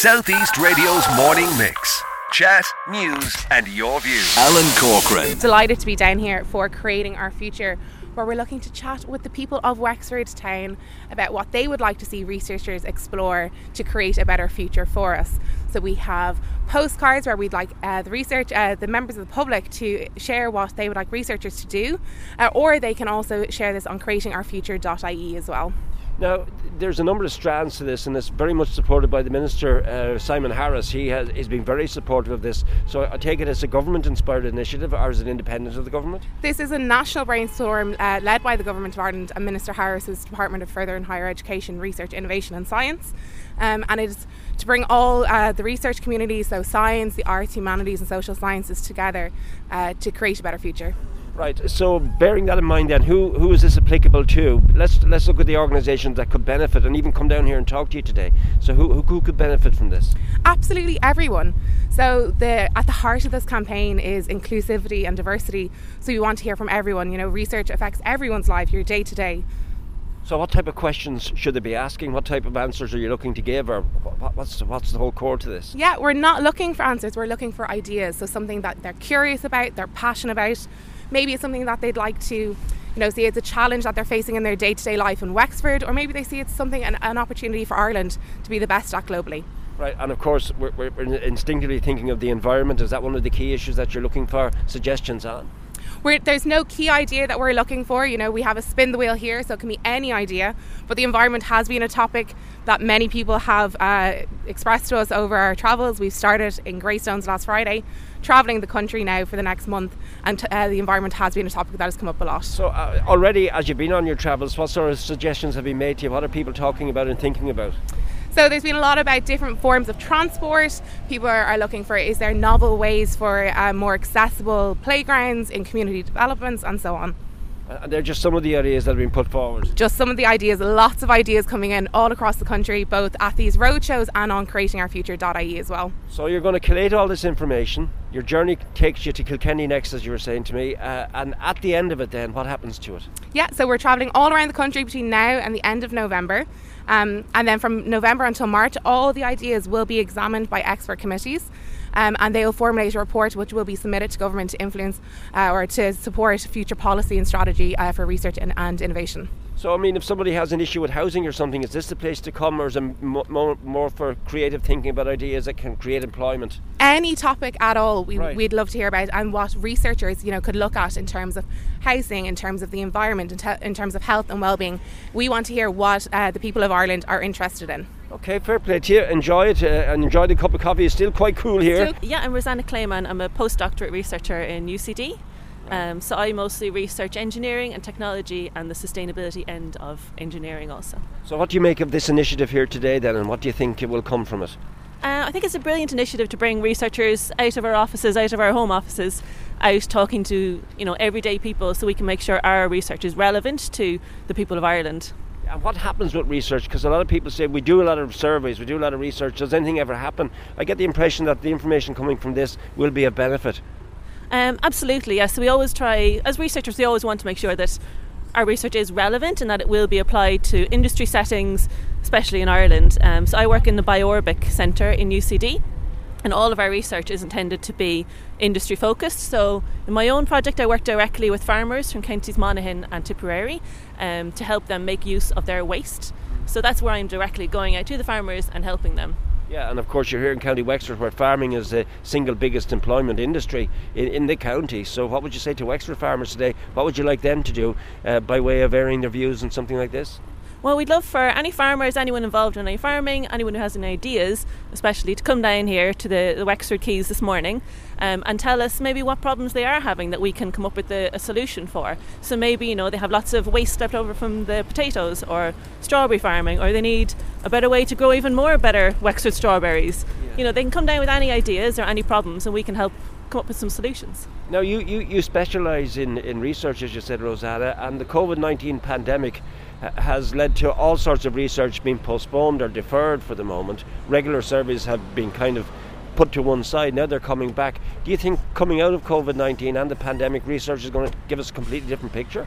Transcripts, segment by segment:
Southeast Radio's morning mix. Chat, news, and your views. Alan Corcoran. Delighted to be down here for Creating Our Future, where we're looking to chat with the people of Wexford Town about what they would like to see researchers explore to create a better future for us. So we have postcards where we'd like uh, the research, uh, the members of the public to share what they would like researchers to do, uh, or they can also share this on creatingourfuture.ie as well. Now, there's a number of strands to this, and it's very much supported by the Minister, uh, Simon Harris. He has he's been very supportive of this. So I take it as a government inspired initiative, or is it independent of the government? This is a national brainstorm uh, led by the Government of Ireland and Minister Harris's Department of Further and Higher Education, Research, Innovation and Science. Um, and it is to bring all uh, the research communities, so science, the arts, humanities, and social sciences together uh, to create a better future. Right. So, bearing that in mind, then, who who is this applicable to? Let's let's look at the organisations that could benefit, and even come down here and talk to you today. So, who who, who could benefit from this? Absolutely everyone. So, the at the heart of this campaign is inclusivity and diversity. So, we want to hear from everyone. You know, research affects everyone's life, your day to day. So, what type of questions should they be asking? What type of answers are you looking to give, or what's what's the whole core to this? Yeah, we're not looking for answers. We're looking for ideas. So, something that they're curious about, they're passionate about maybe it's something that they'd like to you know see it's a challenge that they're facing in their day-to-day life in Wexford or maybe they see it's something an, an opportunity for Ireland to be the best at globally Right, and of course, we're, we're, instinctively thinking of the environment. Is that one of the key issues that you're looking for suggestions on? We're, there's no key idea that we're looking for. You know, we have a spin the wheel here, so it can be any idea. But the environment has been a topic that many people have uh, expressed to us over our travels. We've started in Greystones last Friday, travelling the country now for the next month, and uh, the environment has been a topic that has come up a lot. So, uh, already as you've been on your travels, what sort of suggestions have been made to you? What are people talking about and thinking about? So there's been a lot about different forms of transport. People are, are looking for is there novel ways for uh, more accessible playgrounds in community developments and so on. And uh, they're just some of the ideas that have been put forward. Just some of the ideas, lots of ideas coming in all across the country, both at these roadshows and on creatingourfuture.ie as well. So you're going to collate all this information. Your journey takes you to Kilkenny next, as you were saying to me. Uh, and at the end of it, then, what happens to it? Yeah, so we're travelling all around the country between now and the end of November. Um, and then from November until March, all the ideas will be examined by expert committees um, and they will formulate a report which will be submitted to government to influence uh, or to support future policy and strategy uh, for research and, and innovation. So, I mean, if somebody has an issue with housing or something, is this the place to come, or is it more, more for creative thinking about ideas that can create employment? Any topic at all, we, right. we'd love to hear about, and what researchers, you know, could look at in terms of housing, in terms of the environment, in, te- in terms of health and well-being. We want to hear what uh, the people of Ireland are interested in. Okay, fair play to you. Enjoy it uh, and enjoy the cup of coffee. It's still quite cool here. Still, yeah, I'm Rosanna Clayman. I'm a postdoctorate researcher in UCD. Um, so I mostly research engineering and technology and the sustainability end of engineering also. So what do you make of this initiative here today then and what do you think will come from it? Uh, I think it's a brilliant initiative to bring researchers out of our offices, out of our home offices, out talking to you know everyday people, so we can make sure our research is relevant to the people of Ireland. And what happens with research? Because a lot of people say we do a lot of surveys, we do a lot of research. Does anything ever happen? I get the impression that the information coming from this will be a benefit. Um, absolutely, yes. So we always try, as researchers, we always want to make sure that our research is relevant and that it will be applied to industry settings, especially in Ireland. Um, so I work in the Biorbic Centre in UCD, and all of our research is intended to be industry focused. So in my own project, I work directly with farmers from counties Monaghan and Tipperary um, to help them make use of their waste. So that's where I'm directly going out to the farmers and helping them. Yeah, and of course you're here in County Wexford where farming is the single biggest employment industry in, in the county. So what would you say to Wexford farmers today? What would you like them to do uh, by way of airing their views on something like this? Well, we'd love for any farmers, anyone involved in any farming, anyone who has any ideas, especially to come down here to the, the Wexford Quays this morning um, and tell us maybe what problems they are having that we can come up with a, a, solution for. So maybe, you know, they have lots of waste left over from the potatoes or strawberry farming, or they need a better way to grow even more better Wexford strawberries. Yeah. You know, they can come down with any ideas or any problems and we can help come up with some solutions. Now, you, you, you specialise in, in research, as you said, Rosanna, and the COVID 19 pandemic has led to all sorts of research being postponed or deferred for the moment. Regular surveys have been kind of put to one side. Now they're coming back. Do you think coming out of COVID 19 and the pandemic, research is going to give us a completely different picture?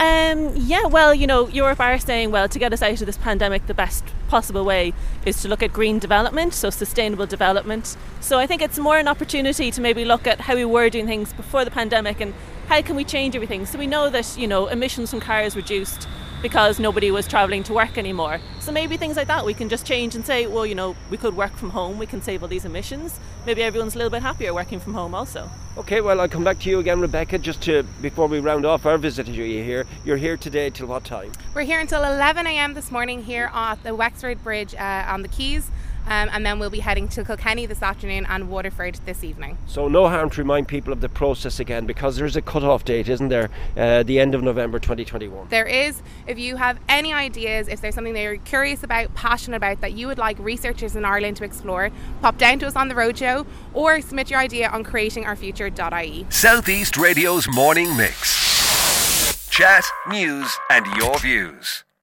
Um, yeah, well, you know, Europe are saying, well, to get us out of this pandemic, the best possible way is to look at green development, so sustainable development. So I think it's more an opportunity to maybe look at how we were doing things before the pandemic and how can we change everything. So we know that, you know, emissions from cars reduced because nobody was travelling to work anymore. So maybe things like that we can just change and say, well, you know, we could work from home, we can save all these emissions. Maybe everyone's a little bit happier working from home also. Okay, well, I'll come back to you again, Rebecca, just to before we round off our visit to you here. You're here today till what time? We're here until 11 a.m. this morning here at the Wexford Bridge uh, on the Quays. Um, and then we'll be heading to Kilkenny this afternoon and Waterford this evening. So, no harm to remind people of the process again because there's a cut off date, isn't there? Uh, the end of November 2021. There is. If you have any ideas, if there's something that you're curious about, passionate about, that you would like researchers in Ireland to explore, pop down to us on the roadshow or submit your idea on creatingourfuture.ie. Southeast Radio's morning mix. Chat, news, and your views.